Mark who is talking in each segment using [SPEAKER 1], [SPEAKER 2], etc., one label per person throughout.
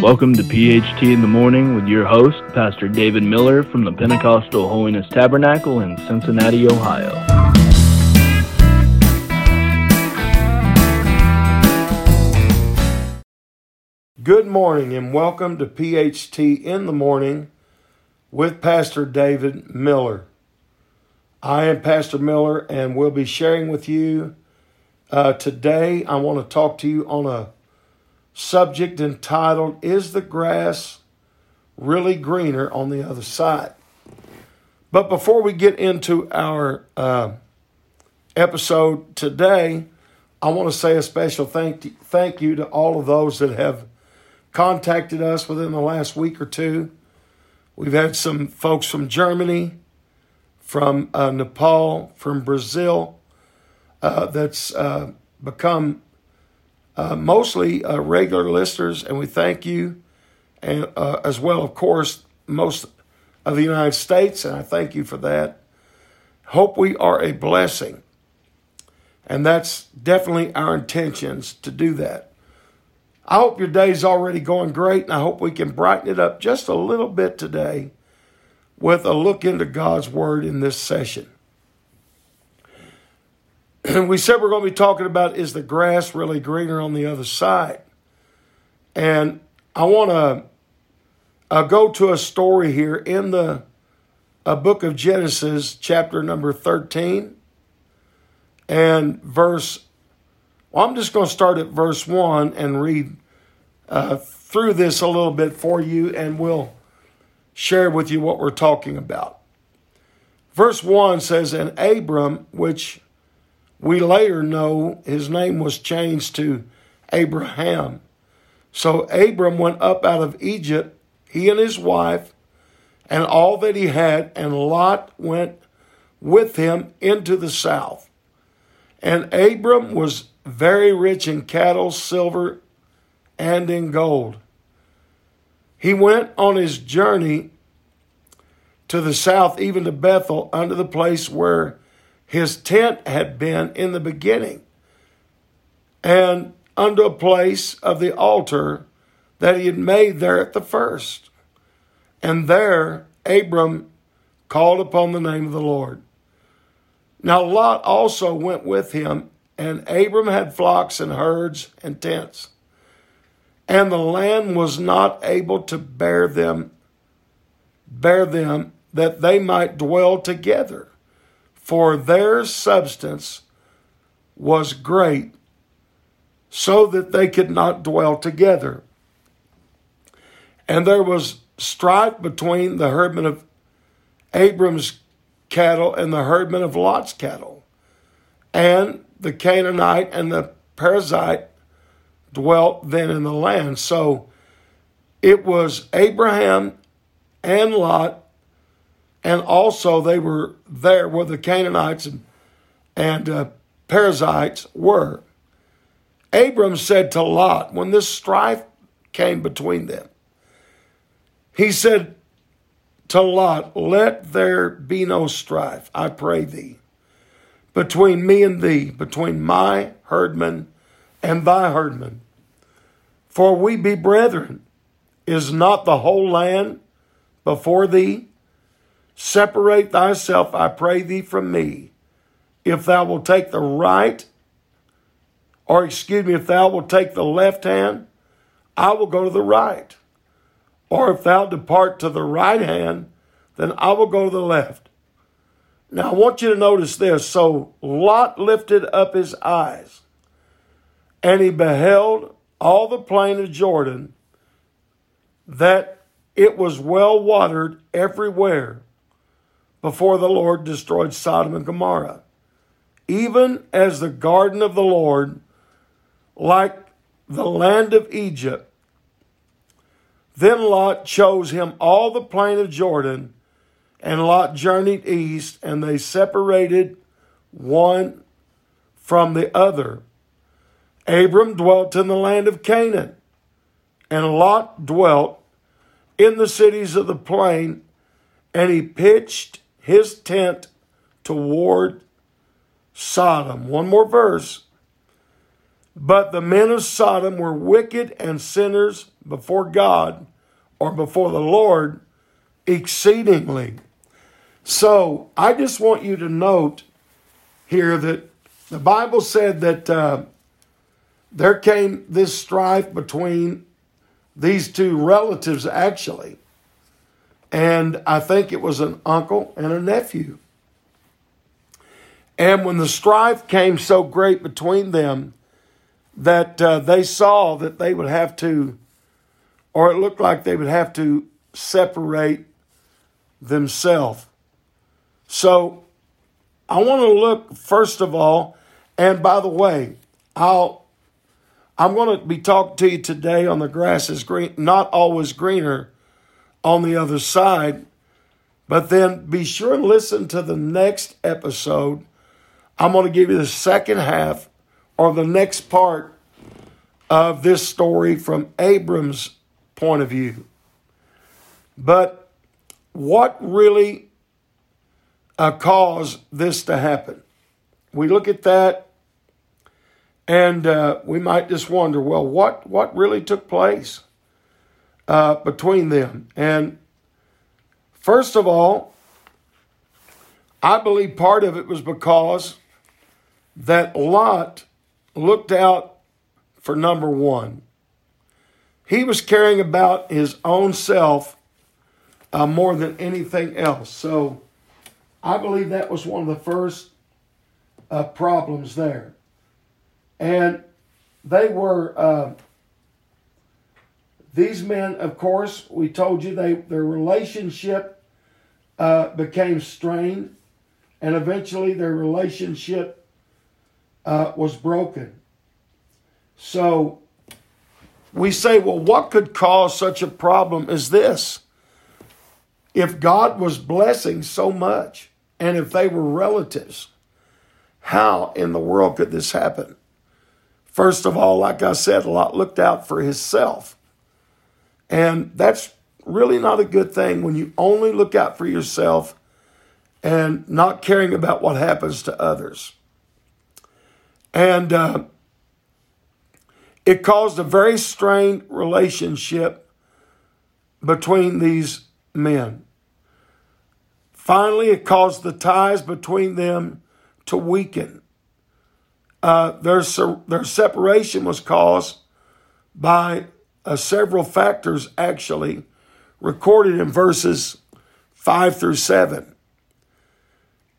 [SPEAKER 1] Welcome to PHT in the Morning with your host, Pastor David Miller from the Pentecostal Holiness Tabernacle in Cincinnati, Ohio.
[SPEAKER 2] Good morning and welcome to PHT in the Morning with Pastor David Miller. I am Pastor Miller and we'll be sharing with you uh, today. I want to talk to you on a subject entitled, Is the Grass Really Greener on the Other Side? But before we get into our uh, episode today, I want to say a special thank, thank you to all of those that have contacted us within the last week or two. We've had some folks from Germany, from uh, Nepal, from Brazil, uh, that's uh, become uh, mostly uh, regular listeners, and we thank you, and uh, as well, of course, most of the United States, and I thank you for that. Hope we are a blessing, and that's definitely our intentions to do that. I hope your day's already going great, and I hope we can brighten it up just a little bit today with a look into God's Word in this session. we said we're going to be talking about is the grass really greener on the other side? And I want to uh, go to a story here in the a book of Genesis, chapter number 13, and verse. Well, I'm just going to start at verse 1 and read uh, through this a little bit for you, and we'll share with you what we're talking about. Verse 1 says, And Abram, which we later know his name was changed to Abraham. So Abram went up out of Egypt, he and his wife, and all that he had, and Lot went with him into the south. And Abram was very rich in cattle, silver, and in gold. He went on his journey to the south, even to Bethel, unto the place where his tent had been in the beginning, and unto a place of the altar that he had made there at the first. And there Abram called upon the name of the Lord. Now Lot also went with him, and Abram had flocks and herds and tents. And the land was not able to bear them, bear them, that they might dwell together for their substance was great, so that they could not dwell together. And there was strife between the herdmen of Abram's cattle and the herdmen of Lot's cattle. And the Canaanite and the Perizzite dwelt then in the land. So it was Abraham and Lot and also they were there where the Canaanites and, and uh, Perizzites were. Abram said to Lot, when this strife came between them, he said to Lot, Let there be no strife, I pray thee, between me and thee, between my herdmen and thy herdmen. For we be brethren. Is not the whole land before thee? Separate thyself, I pray thee, from me. If thou wilt take the right, or excuse me, if thou wilt take the left hand, I will go to the right. Or if thou depart to the right hand, then I will go to the left. Now I want you to notice this. So Lot lifted up his eyes, and he beheld all the plain of Jordan, that it was well watered everywhere before the Lord destroyed Sodom and Gomorrah. Even as the garden of the Lord, like the land of Egypt. Then Lot chose him all the plain of Jordan, and Lot journeyed east, and they separated one from the other. Abram dwelt in the land of Canaan, and Lot dwelt in the cities of the plain, and he pitched his tent toward Sodom. One more verse. But the men of Sodom were wicked and sinners before God or before the Lord exceedingly. So I just want you to note here that the Bible said that uh, there came this strife between these two relatives, actually. And I think it was an uncle and a nephew. And when the strife came so great between them that uh, they saw that they would have to, or it looked like they would have to separate themselves. So I want to look first of all, and by the way, I'll I'm going to be talking to you today on the grass is green, not always greener on the other side. But then be sure and listen to the next episode. I'm going to give you the second half or the next part of this story from Abram's point of view. But what really uh, caused this to happen? We look at that and uh, we might just wonder, well, what, what really took place uh, between them? And first of all, I believe part of it was because that Lot looked out for number one. He was caring about his own self uh, more than anything else. So I believe that was one of the first uh, problems there. And they were, uh, these men, of course, we told you they their relationship uh, became strained, and eventually their relationship uh, was broken. So we say, well, what could cause such a problem as this? If God was blessing so much, and if they were relatives, how in the world could this happen? First of all, like I said, Lot looked out for himself. And that's really not a good thing when you only look out for yourself and not caring about what happens to others. And uh, it caused a very strained relationship between these men. Finally, it caused the ties between them to weaken uh, their, their separation was caused by uh, several factors, actually, recorded in verses 5 through 7.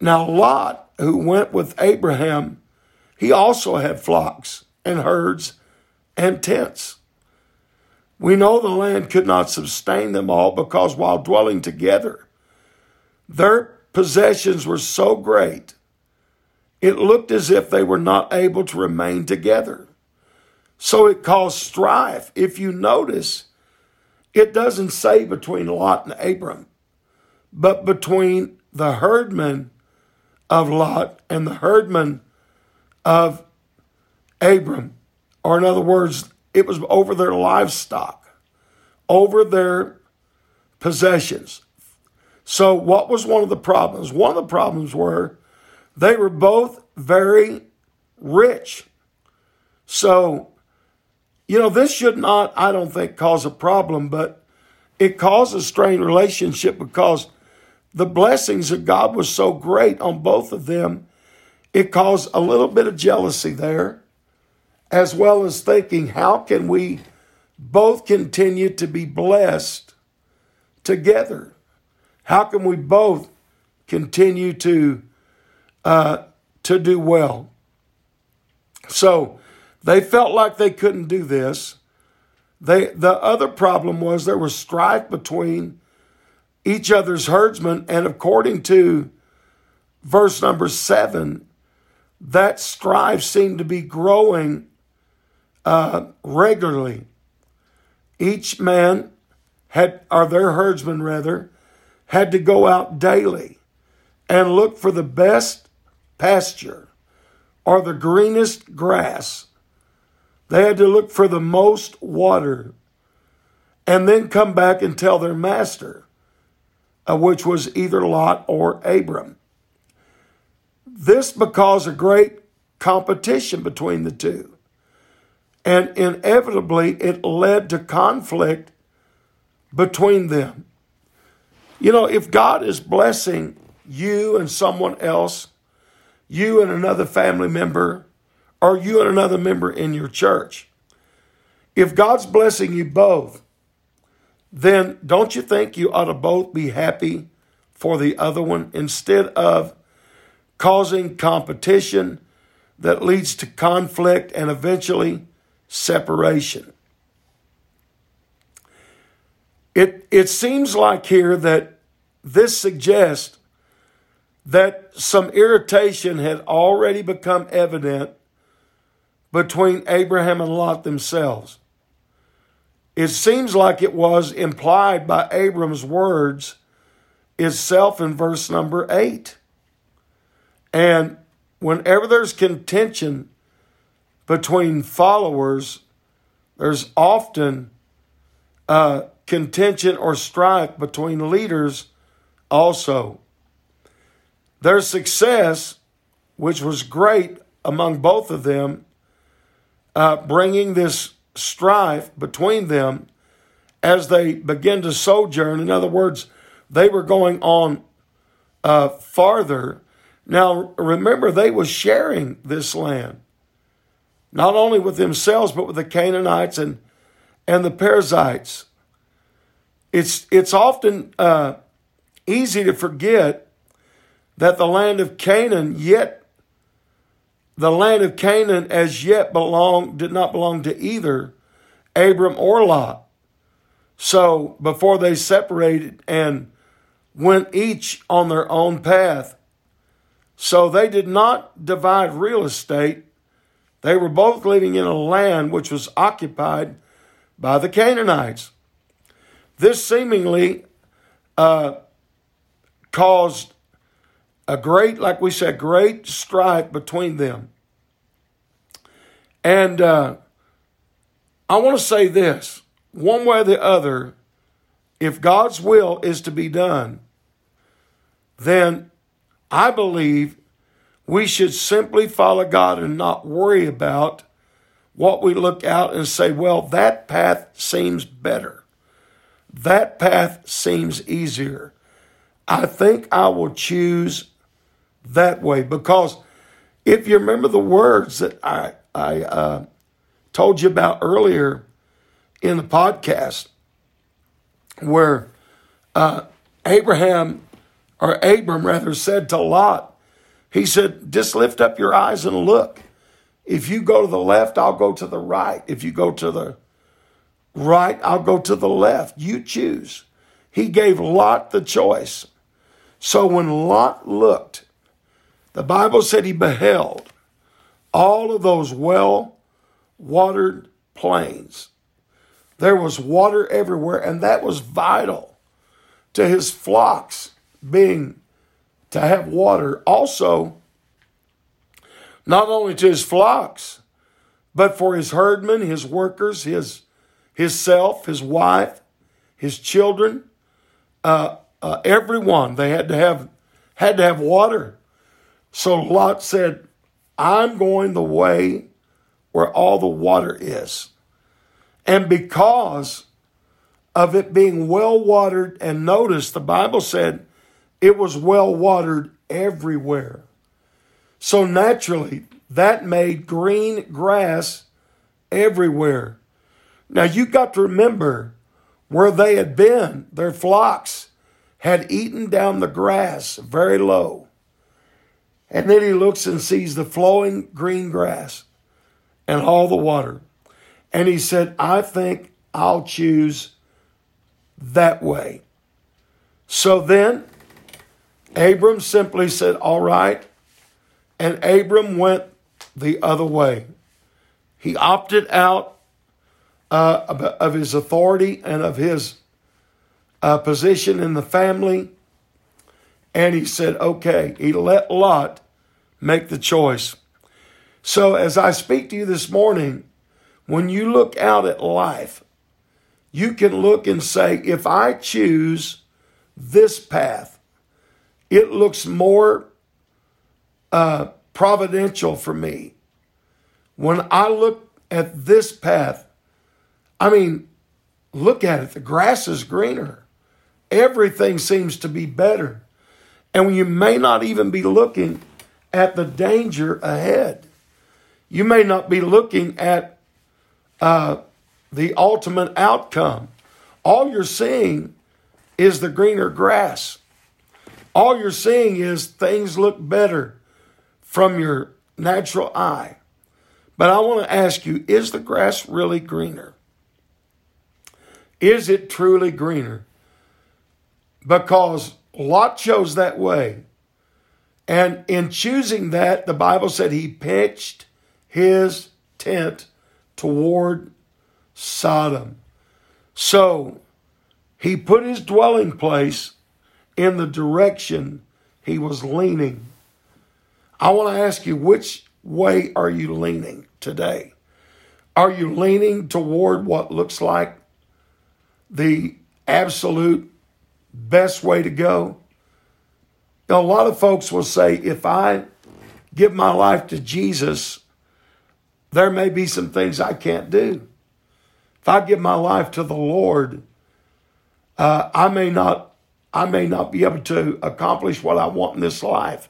[SPEAKER 2] Now, Lot, who went with Abraham, he also had flocks and herds and tents. We know the land could not sustain them all because while dwelling together, their possessions were so great it looked as if they were not able to remain together. So it caused strife. If you notice, it doesn't say between Lot and Abram, but between the herdmen of Lot and the herdmen of Abram. Or, in other words, it was over their livestock, over their possessions. So, what was one of the problems? One of the problems were they were both very rich. So, you know, this should not, I don't think, cause a problem, but it causes strained relationship because the blessings of God was so great on both of them. It caused a little bit of jealousy there, as well as thinking, how can we both continue to be blessed together? How can we both continue to uh, to do well. So they felt like they couldn't do this. They, the other problem was there was strife between each other's herdsmen, and according to verse number seven, that strife seemed to be growing uh, regularly. Each man had, or their herdsmen rather, had to go out daily and look for the best pasture or the greenest grass. They had to look for the most water and then come back and tell their master, uh, which was either Lot or Abram. This because a great competition between the two. And inevitably, it led to conflict between them. You know, if God is blessing you and someone else, you and another family member, or you and another member in your church, if God's blessing you both, then don't you think you ought to both be happy for the other one instead of causing competition that leads to conflict and eventually separation? It, it seems like here that this suggests that some irritation had already become evident between Abraham and Lot themselves. It seems like it was implied by Abram's words itself in verse number 8. And whenever there's contention between followers, there's often uh, contention or strife between leaders also. Their success, which was great among both of them, uh, bringing this strife between them as they begin to sojourn. In other words, they were going on uh, farther. Now, remember, they were sharing this land, not only with themselves, but with the Canaanites and, and the Perizzites. It's, it's often uh, easy to forget that the land of Canaan yet the land of Canaan as yet belonged did not belong to either Abram or Lot. So before they separated and went each on their own path. So they did not divide real estate. They were both living in a land which was occupied by the Canaanites. This seemingly uh, caused a great, like we said, great strife between them. And uh, I want to say this one way or the other, if God's will is to be done, then I believe we should simply follow God and not worry about what we look out and say, well, that path seems better. That path seems easier. I think I will choose that way because if you remember the words that I, I uh, told you about earlier in the podcast, where uh, Abraham, or Abram rather, said to Lot, he said, just lift up your eyes and look. If you go to the left, I'll go to the right. If you go to the right, I'll go to the left. You choose. He gave Lot the choice. So when Lot looked, the Bible said he beheld all of those well watered plains. There was water everywhere, and that was vital to his flocks being to have water. Also, not only to his flocks, but for his herdmen, his workers, his his self, his wife, his children, uh, uh, everyone. They had to have had to have water. So Lot said, I'm going the way where all the water is. And because of it being well watered, and notice the Bible said it was well watered everywhere. So naturally, that made green grass everywhere. Now you got to remember where they had been, their flocks had eaten down the grass very low. And then he looks and sees the flowing green grass and all the water. And he said, I think I'll choose that way. So then Abram simply said, All right. And Abram went the other way. He opted out uh, of his authority and of his uh, position in the family and he said, okay, he let Lot make the choice. So as I speak to you this morning, when you look out at life, you can look and say, if I choose this path, it looks more uh, providential for me. When I look at this path, I mean, look at it. The grass is greener. Everything seems to be better. And you may not even be looking at the danger ahead. You may not be looking at uh, the ultimate outcome. All you're seeing is the greener grass. All you're seeing is things look better from your natural eye. But I want to ask you is the grass really greener? Is it truly greener? Because Lot chose that way. And in choosing that, the Bible said he pitched his tent toward Sodom. So he put his dwelling place in the direction he was leaning. I want to ask you, which way are you leaning today? Are you leaning toward what looks like the absolute best way to go? A lot of folks will say, if I give my life to Jesus, there may be some things I can't do. If I give my life to the Lord, uh, I may not I may not be able to accomplish what I want in this life.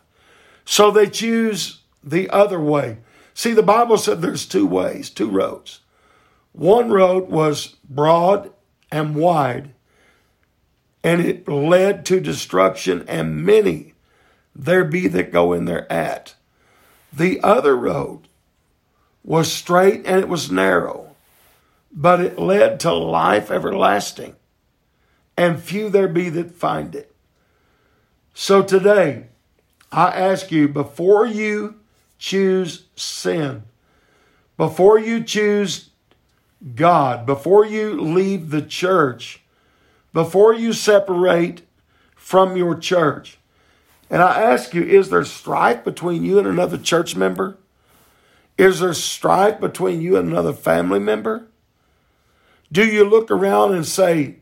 [SPEAKER 2] So they choose the other way. See, the Bible said there's two ways, two roads. One road was broad and wide, and it led to destruction, and many there be that go in there at. The other road was straight and it was narrow, but it led to life everlasting, and few there be that find it. So today, I ask you before you choose sin, before you choose God, before you leave the church, before you separate from your church, and I ask you, is there strife between you and another church member? Is there strife between you and another family member? Do you look around and say,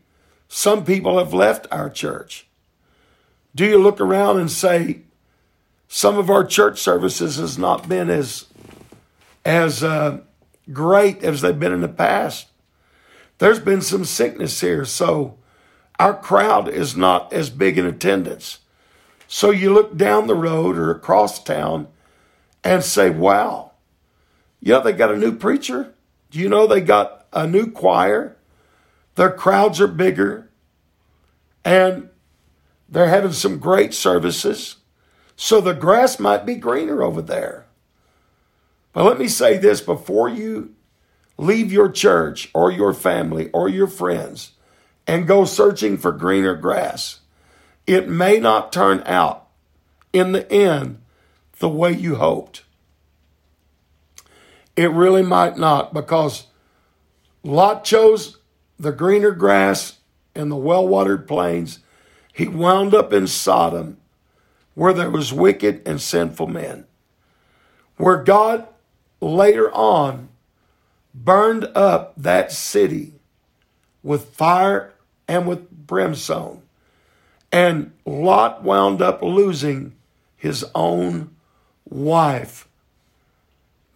[SPEAKER 2] some people have left our church? Do you look around and say, some of our church services has not been as as uh, great as they've been in the past. There's been some sickness here, so our crowd is not as big in attendance. So you look down the road or across town and say, wow, you know, they got a new preacher. Do you know they got a new choir? Their crowds are bigger and they're having some great services. So the grass might be greener over there. But let me say this before you leave your church or your family or your friends and go searching for greener grass, it may not turn out in the end the way you hoped. It really might not because Lot chose the greener grass and the well watered plains. He wound up in Sodom where there was wicked and sinful men, where God later on burned up that city with fire and with brimstone. And Lot wound up losing his own wife,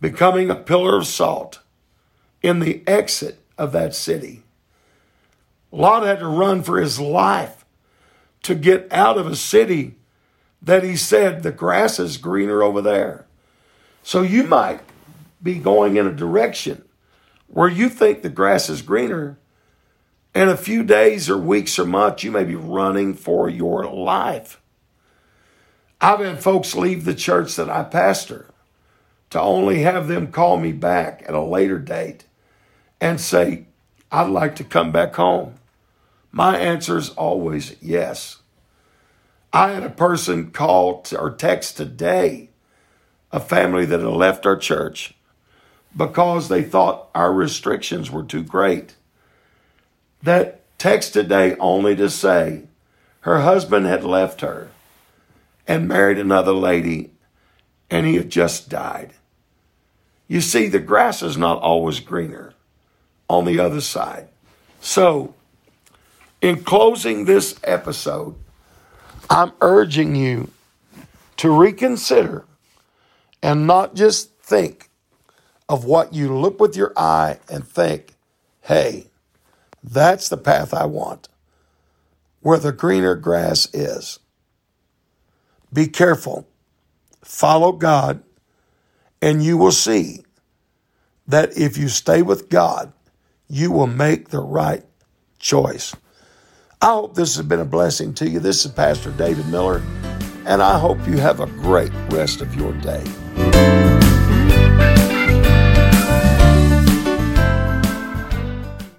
[SPEAKER 2] becoming a pillar of salt in the exit of that city. Lot had to run for his life to get out of a city that he said the grass is greener over there. So you might be going in a direction where you think the grass is greener. In a few days or weeks or months, you may be running for your life. I've had folks leave the church that I pastor to only have them call me back at a later date and say, I'd like to come back home. My answer is always yes. I had a person call or text today, a family that had left our church because they thought our restrictions were too great. That text today only to say her husband had left her and married another lady and he had just died. You see, the grass is not always greener on the other side. So, in closing this episode, I'm urging you to reconsider and not just think of what you look with your eye and think, hey, that's the path I want, where the greener grass is. Be careful, follow God, and you will see that if you stay with God, you will make the right choice. I hope this has been a blessing to you. This is Pastor David Miller, and I hope you have a great rest of your day.